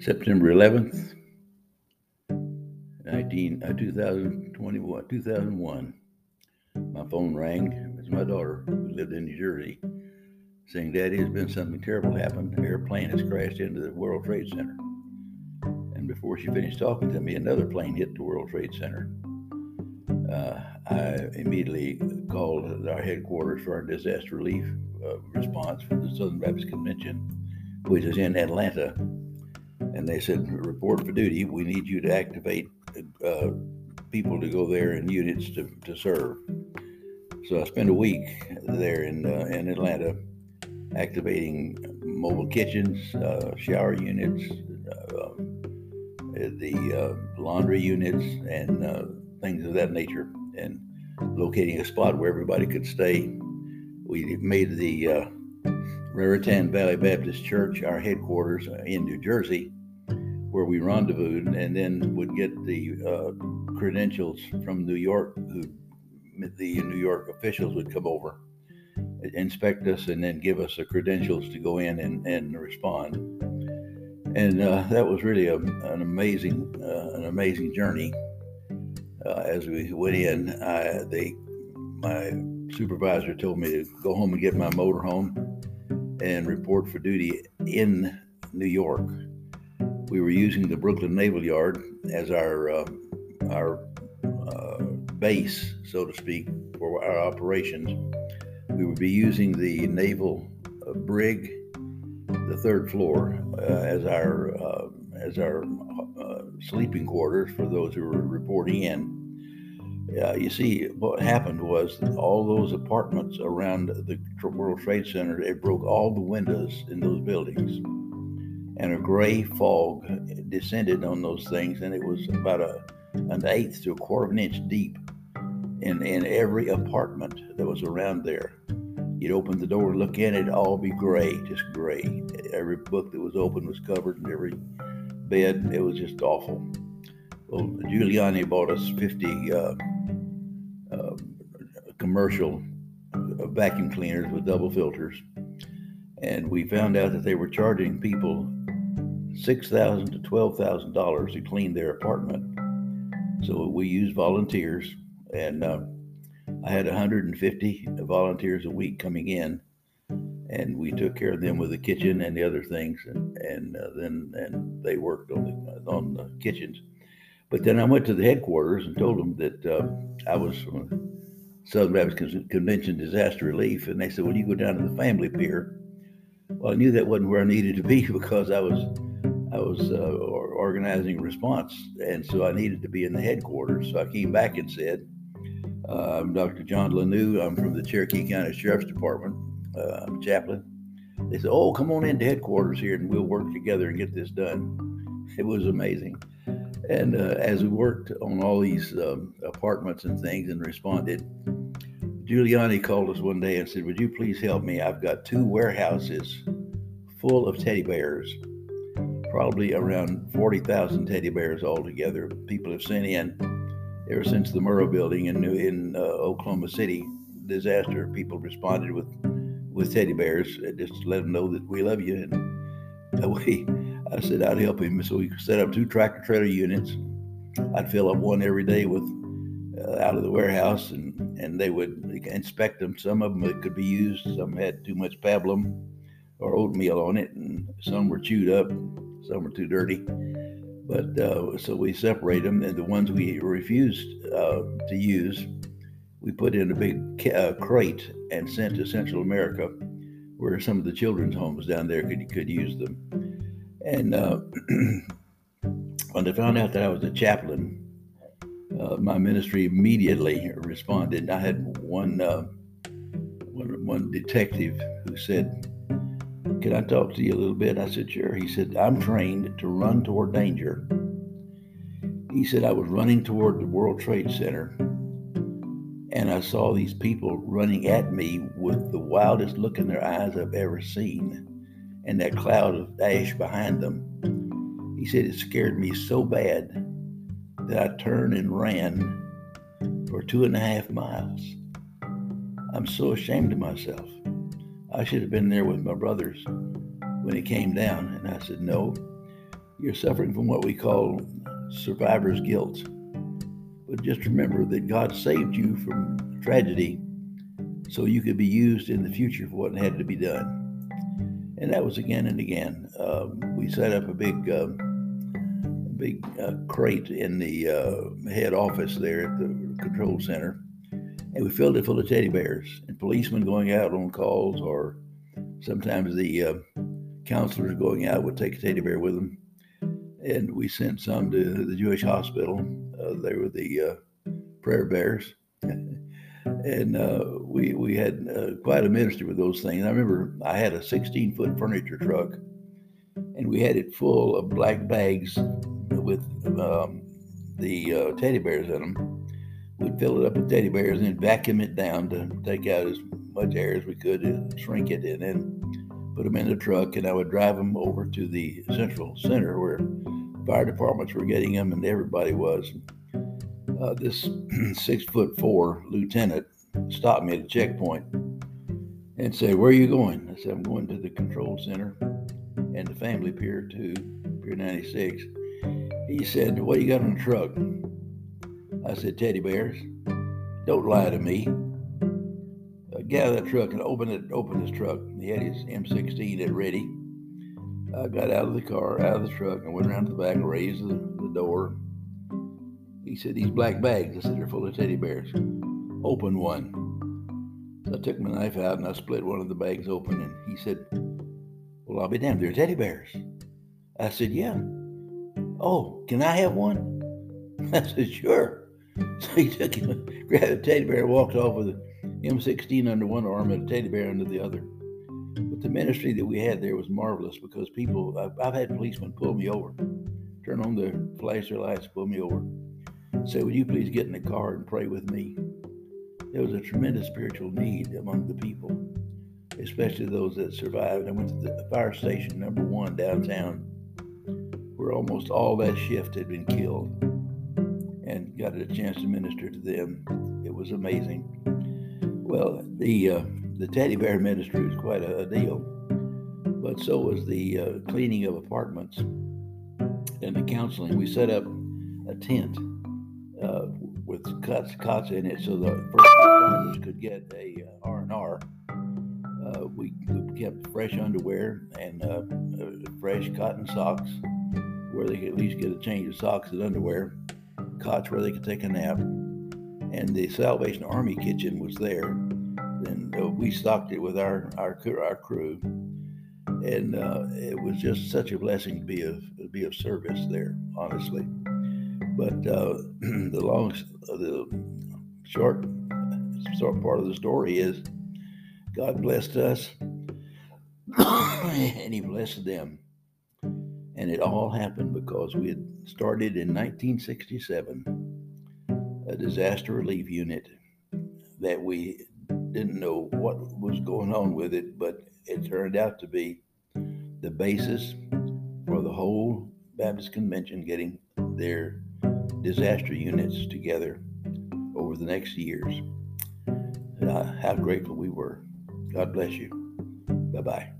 September 11th, 19, uh, 2021, 2001. My phone rang. It's my daughter who lived in New Jersey saying, Daddy, has been something terrible happened. An airplane has crashed into the World Trade Center. And before she finished talking to me, another plane hit the World Trade Center. Uh, I immediately called our headquarters for our disaster relief uh, response for the Southern Baptist Convention, which is in Atlanta. And they said, report for duty. We need you to activate uh, people to go there in units to, to serve. So I spent a week there in, uh, in Atlanta activating mobile kitchens, uh, shower units, uh, the uh, laundry units, and uh, things of that nature, and locating a spot where everybody could stay. We made the Raritan Valley Baptist Church our headquarters in New Jersey, where we rendezvoused, and then would get the uh, credentials from New York, who the New York officials would come over inspect us and then give us the credentials to go in and, and respond. And uh, that was really a, an amazing uh, an amazing journey. Uh, as we went in, I, they my supervisor told me to go home and get my motorhome and report for duty in New York. We were using the Brooklyn Naval Yard as our uh, our uh, base, so to speak, for our operations we would be using the naval uh, brig, the third floor, uh, as our uh, as our uh, sleeping quarters for those who were reporting in. you see, what happened was all those apartments around the World Trade Center, it broke all the windows in those buildings, and a gray fog descended on those things, and it was about a an eighth to a quarter of an inch deep in, in every apartment that was around there. You'd open the door look in, it'd all be gray, just gray. Every book that was open was covered, and every bed, it was just awful. Well, Giuliani bought us 50 uh, uh, commercial vacuum cleaners with double filters, and we found out that they were charging people six thousand to twelve thousand dollars to clean their apartment. So we used volunteers, and uh, I had 150 volunteers a week coming in, and we took care of them with the kitchen and the other things, and and uh, then and they worked on the on the kitchens. But then I went to the headquarters and told them that uh, I was from Southern Baptist Convention Disaster Relief, and they said, "Well, you go down to the family pier." Well, I knew that wasn't where I needed to be because I was I was uh, organizing response, and so I needed to be in the headquarters. So I came back and said uh, I'm Dr. John Lanou. I'm from the Cherokee County Sheriff's Department. Uh, I'm a chaplain. They said, "Oh, come on into headquarters here, and we'll work together and get this done." It was amazing. And uh, as we worked on all these um, apartments and things and responded, Giuliani called us one day and said, "Would you please help me? I've got two warehouses full of teddy bears, probably around 40,000 teddy bears altogether. People have sent in." ever since the Murrah building in in uh, Oklahoma City disaster, people responded with with teddy bears just to let them know that we love you. And we, I said I'd help him, so we set up two tractor trailer units. I'd fill up one every day with uh, out of the warehouse, and and they would inspect them. Some of them could be used. Some had too much pablum or oatmeal on it, and some were chewed up. Some were too dirty. But uh, so we separate them, and the ones we refused uh, to use, we put in a big uh, crate and sent to Central America, where some of the children's homes down there could could use them. And uh, when they found out that I was a chaplain, uh, my ministry immediately responded. I had one, uh, one, one detective who said, can I talk to you a little bit? I said, Sure. He said, I'm trained to run toward danger. He said, I was running toward the World Trade Center and I saw these people running at me with the wildest look in their eyes I've ever seen and that cloud of ash behind them. He said, It scared me so bad that I turned and ran for two and a half miles. I'm so ashamed of myself. I should have been there with my brothers when it came down. And I said, No, you're suffering from what we call survivor's guilt. But just remember that God saved you from tragedy so you could be used in the future for what had to be done. And that was again and again. Uh, we set up a big, uh, big uh, crate in the uh, head office there at the control center, and we filled it full of teddy bears. And policemen going out on calls, or sometimes the uh, counselors going out would take a teddy bear with them. And we sent some to the Jewish hospital. Uh, they were the prayer bears. and uh, we we had uh, quite a ministry with those things. I remember I had a 16 foot furniture truck, and we had it full of black bags with um, the uh, teddy bears in them. We'd fill it up with teddy bears and then vacuum it down to take out as much air as we could and shrink it, and then put them in the truck. And I would drive them over to the central center where fire departments were getting them, and everybody was uh, this six foot four lieutenant stopped me at a checkpoint and said, Where are you going? I said, I'm going to the control center and the family pier to Pier 96. He said, What do you got on the truck? I said, Teddy bears. Don't lie to me. Uh, of that truck and open it. Open his truck. He had his M16 at ready. I got out of the car, out of the truck, and went around to the back and raised the, the door he said, These black bags, I said, they're full of teddy bears. Open one. So I took my knife out and I split one of the bags open, and he said, Well, I'll be damned, they're teddy bears. I said, Yeah. Oh, can I have one? I said, Sure. So he took him, grabbed a teddy bear, walked off with an M16 under one arm and a teddy bear under the other. But the ministry that we had there was marvelous because people, I've, I've had policemen pull me over, turn on their flasher lights, pull me over Say, would you please get in the car and pray with me? There was a tremendous spiritual need among the people, especially those that survived. I went to the fire station number one downtown, where almost all that shift had been killed, and got a chance to minister to them. It was amazing. Well, the uh, the teddy bear ministry was quite a, a deal, but so was the uh, cleaning of apartments and the counseling. We set up a tent uh, with cots, cots in it so the first responders could get a uh, R&R. Uh, we, kept fresh underwear and uh, fresh cotton socks where they could at least get a change of socks and underwear, cots where they could take a nap. And the Salvation Army kitchen was there. And uh, we stocked it with our, our, our crew. And it was just such a blessing to be of, be of service there, honestly. But uh, the long, the short, short part of the story is God blessed us and He blessed them. And it all happened because we had started in 1967 a disaster relief unit that we didn't know what was going on with it, but it turned out to be the basis for the whole Baptist Convention getting their disaster units together over the next years. Uh, how grateful we were. God bless you. Bye bye.